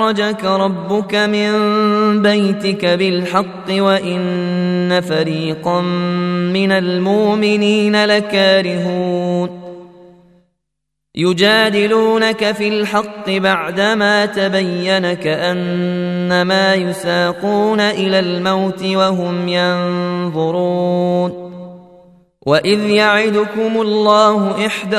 أخرجك ربك من بيتك بالحق وإن فريقا من المؤمنين لكارهون. يجادلونك في الحق بعدما تبين كأنما يساقون إلى الموت وهم ينظرون. وإذ يعدكم الله إحدى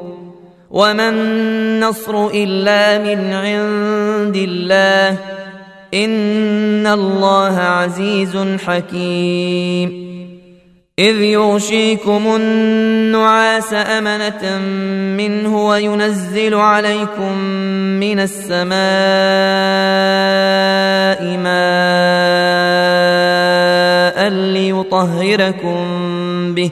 وما النصر الا من عند الله ان الله عزيز حكيم إذ يغشيكم النعاس أمنة منه وينزل عليكم من السماء ماء ليطهركم به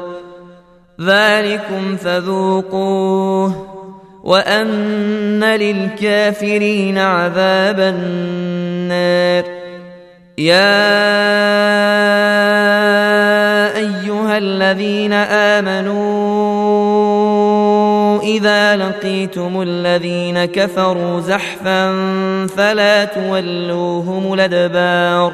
ذلكم فذوقوه وأن للكافرين عذاب النار. يا أيها الذين آمنوا إذا لقيتم الذين كفروا زحفا فلا تولوهم الأدبار.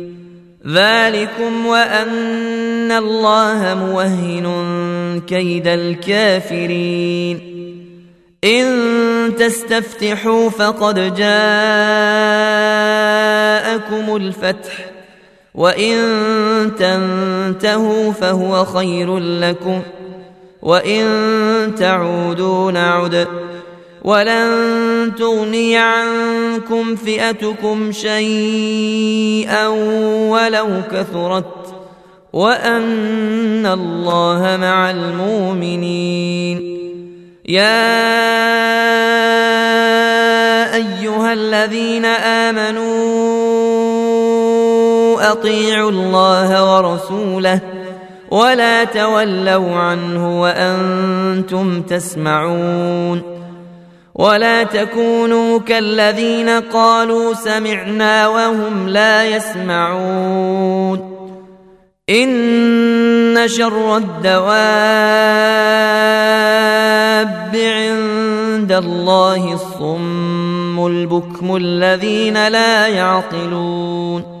ذلكم وأن الله موهن كيد الكافرين. إن تستفتحوا فقد جاءكم الفتح وإن تنتهوا فهو خير لكم وإن تعودوا نعد. ولن تغني عنكم فئتكم شيئا ولو كثرت وأن الله مع المؤمنين. يا أيها الذين آمنوا أطيعوا الله ورسوله ولا تولوا عنه وأنتم تسمعون. ولا تكونوا كالذين قالوا سمعنا وهم لا يسمعون. إن شر الدواب عند الله الصم البكم الذين لا يعقلون.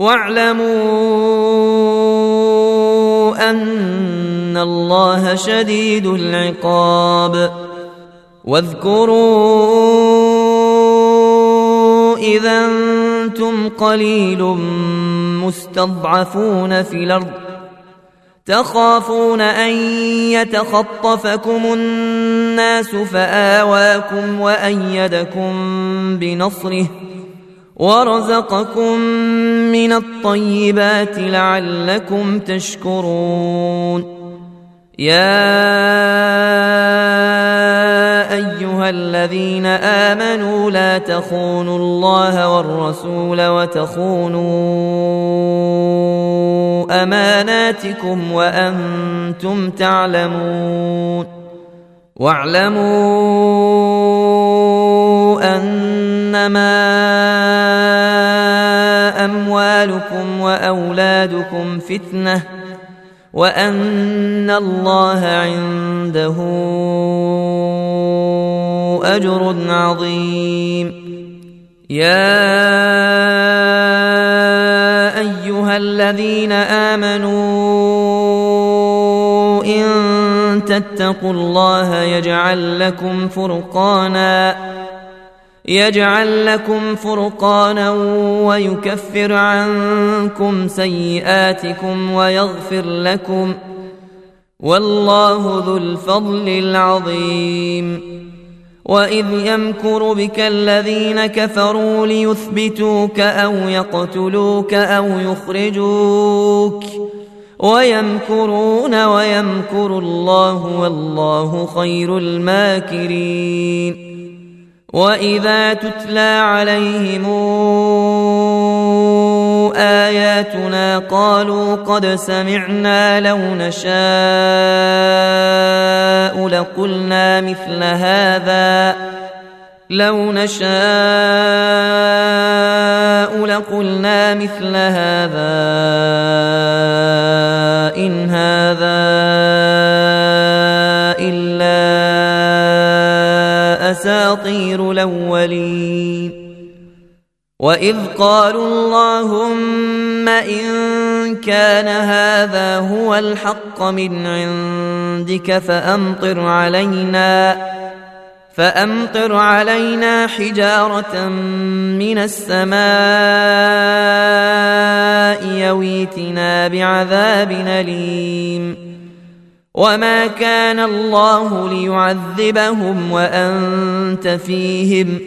واعلموا أن الله شديد العقاب. واذكروا إذا أنتم قليل مستضعفون في الأرض تخافون أن يتخطفكم الناس فآواكم وأيدكم بنصره ورزقكم من الطيبات لعلكم تشكرون. يا أيها الذين آمنوا لا تخونوا الله والرسول وتخونوا أماناتكم وأنتم تعلمون. واعلموا أنما اموالكم وأولادكم فتنة وأن الله عنده أجر عظيم. يا أيها الذين آمنوا إن تتقوا الله يجعل لكم فرقانا يجعل لكم فرقانا ويكفر عنكم سيئاتكم ويغفر لكم والله ذو الفضل العظيم. وإذ يمكر بك الذين كفروا ليثبتوك أو يقتلوك أو يخرجوك ويمكرون ويمكر الله والله خير الماكرين. واذا تتلى عليهم اياتنا قالوا قد سمعنا لو نشاء لقلنا مثل هذا لو نشاء لقلنا مثل هذا ان هذا اساطير الأولين. وإذ قالوا اللهم إن كان هذا هو الحق من عندك فأمطر علينا فأمطر علينا حجارة من السماء يويتنا بعذاب أليم. وما كان الله ليعذبهم وأنت فيهم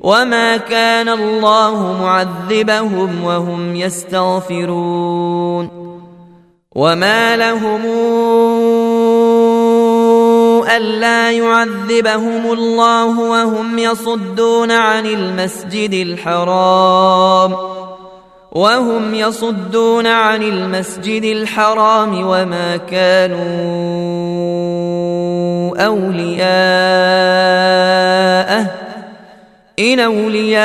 وما كان الله معذبهم وهم يستغفرون وما لهم ألا يعذبهم الله وهم يصدون عن المسجد الحرام وهم يصدون عن المسجد الحرام وما كانوا أولياءه. إن أولياؤه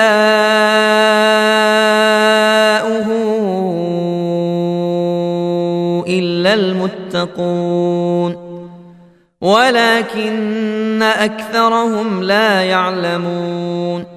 إلا المتقون. ولكن أكثرهم لا يعلمون.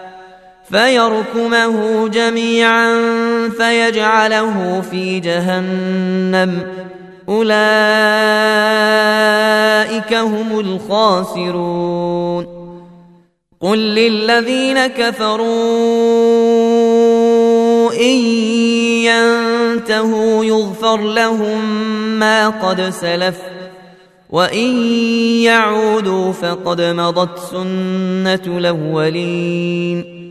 فيركمه جميعا فيجعله في جهنم. أولئك هم الخاسرون. قل للذين كفروا إن ينتهوا يغفر لهم ما قد سلف وإن يعودوا فقد مضت سنة الأولين.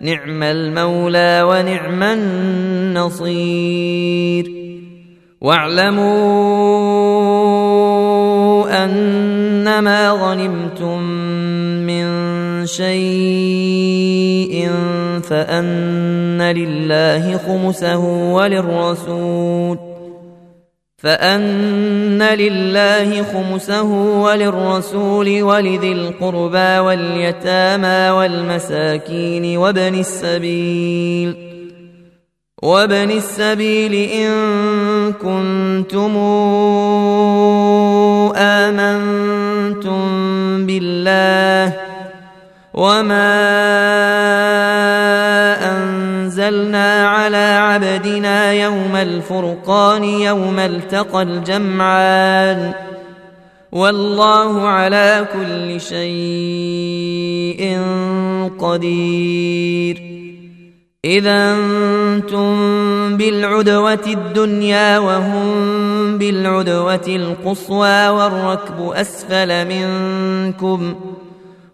نعم المولى ونعم النصير. واعلموا أنما غنمتم من شيء فأن لله خمسه وللرسول. فأن لله خمسه وللرسول ولذي القربى واليتامى والمساكين وابن السبيل وابن السبيل إن كنتم آمنتم بالله وما أنزلنا على عبدنا يوم الفرقان يوم التقى الجمعان. والله على كل شيء قدير. إذا أنتم بالعدوة الدنيا وهم بالعدوة القصوى والركب أسفل منكم ۖ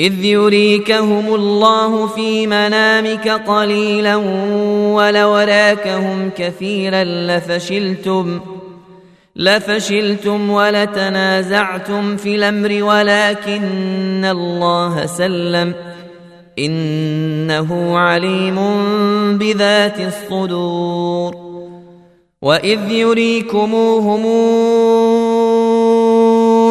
إذ يريكهم الله في منامك قليلا ولوراكهم كثيرا لفشلتم لفشلتم ولتنازعتم في الأمر ولكن الله سلم. إنه عليم بذات الصدور. وإذ يريكموهم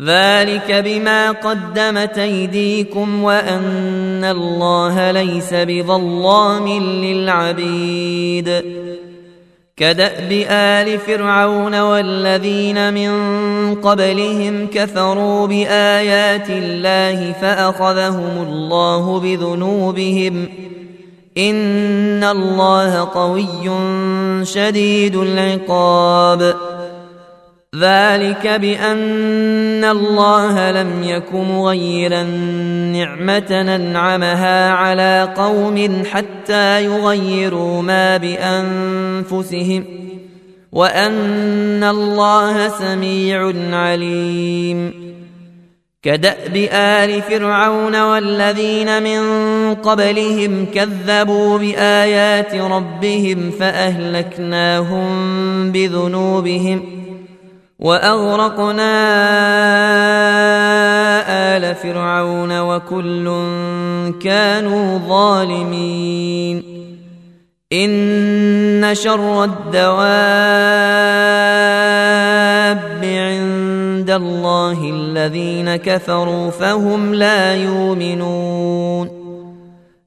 ذلك بما قدمت أيديكم وأن الله ليس بظلام للعبيد. كدأب آل فرعون والذين من قبلهم كفروا بآيات الله فأخذهم الله بذنوبهم. إن الله قوي شديد العقاب. ذلك بأن الله لم يك مغيرا نعمه انعمها على قوم حتى يغيروا ما بأنفسهم وأن الله سميع عليم. كدأب آل فرعون والذين من قبلهم كذبوا بآيات ربهم فأهلكناهم بذنوبهم وأغرقنا آل فرعون وكل كانوا ظالمين. إن شر الدواب عند الله الذين كفروا فهم لا يؤمنون.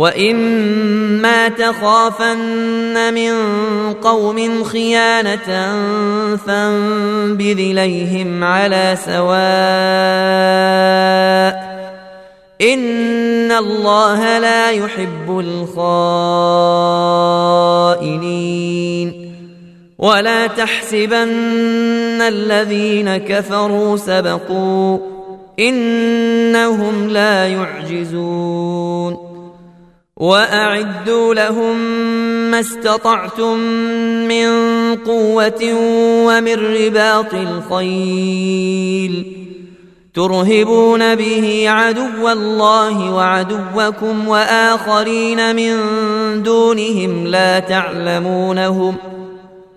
واما تخافن من قوم خيانه فانبذ اليهم على سواء ان الله لا يحب الخائنين ولا تحسبن الذين كفروا سبقوا انهم لا يعجزون وأعدوا لهم ما استطعتم من قوة ومن رباط الخيل ترهبون به عدو الله وعدوكم وآخرين من دونهم لا تعلمونهم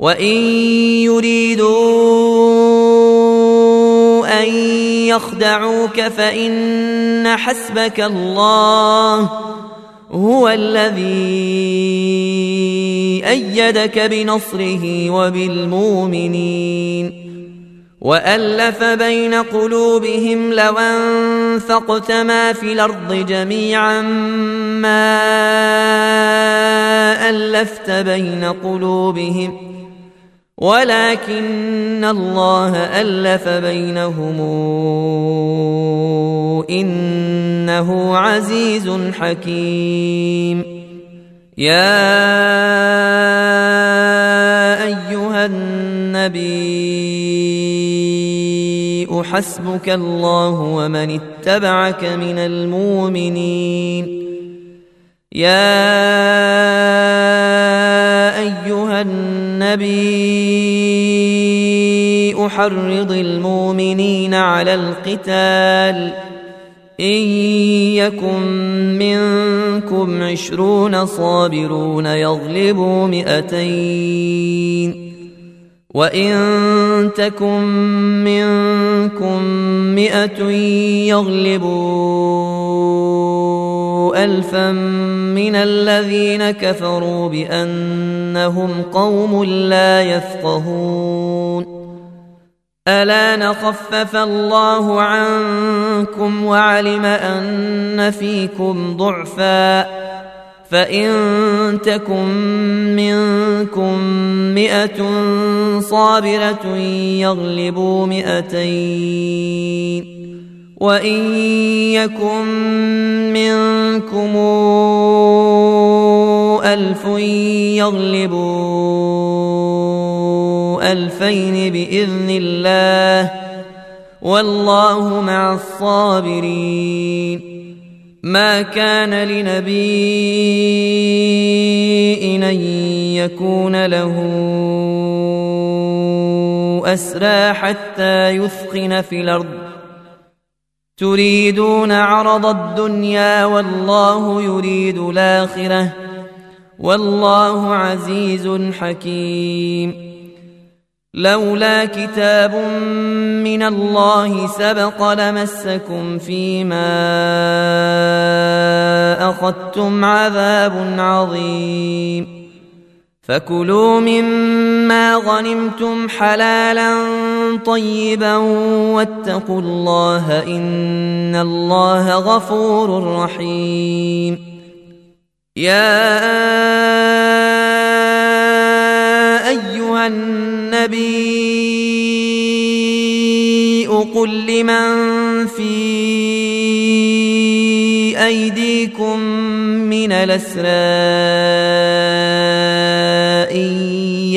وان يريدوا ان يخدعوك فان حسبك الله هو الذي إيدك بنصره وبالمؤمنين والف بين قلوبهم لو انفقت ما في الأرض جميعا ما الفت بين قلوبهم ولكن الله ألف بينهم إنه عزيز حكيم. يا أيها النبي حسبك الله ومن اتبعك من المؤمنين. يا أيها النبي أحرض المؤمنين على القتال. إن يكن منكم عشرون صابرون يغلبوا مئتين. وإن تكن منكم مئة يغلبوا الفا من الذين كفروا بانهم قوم لا يفقهون الا نخفف الله عنكم وعلم ان فيكم ضعفا فإن تكن منكم مئة صابرة يغلبوا مئتين وإن يكن منكم ألف يغلبوا ألفين بإذن الله والله مع الصابرين ما كان لنبي ان يكون له اسرى حتى يثخن في الأرض تريدون عرض الدنيا والله يريد الآخرة. والله عزيز حكيم. لولا كتاب من الله سبق لمسكم فيما أخذتم عذاب عظيم. فكلوا مما غنمتم حلالا طيبا واتقوا الله إن الله غفور رحيم. يا أيها النبي قل لمن في أيديكم من الأسرى ان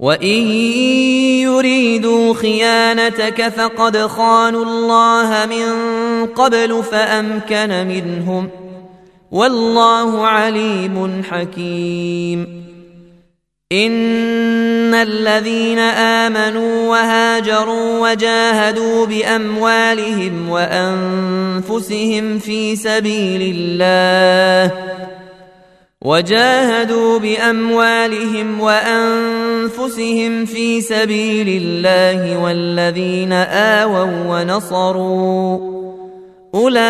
وإن يريدوا خيانتك فقد خانوا الله من قبل فأمكن منهم ۖ والله عليم حكيم. ان الذين امنوا وهاجروا وجاهدوا باموالهم وانفسهم في سبيل الله وجاهدوا بأموالهم وأنفسهم في سبيل الله والذين آووا ونصروا. أولئك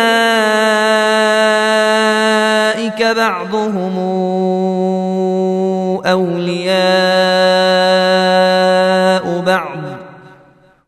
بعضهم أولياء بعض.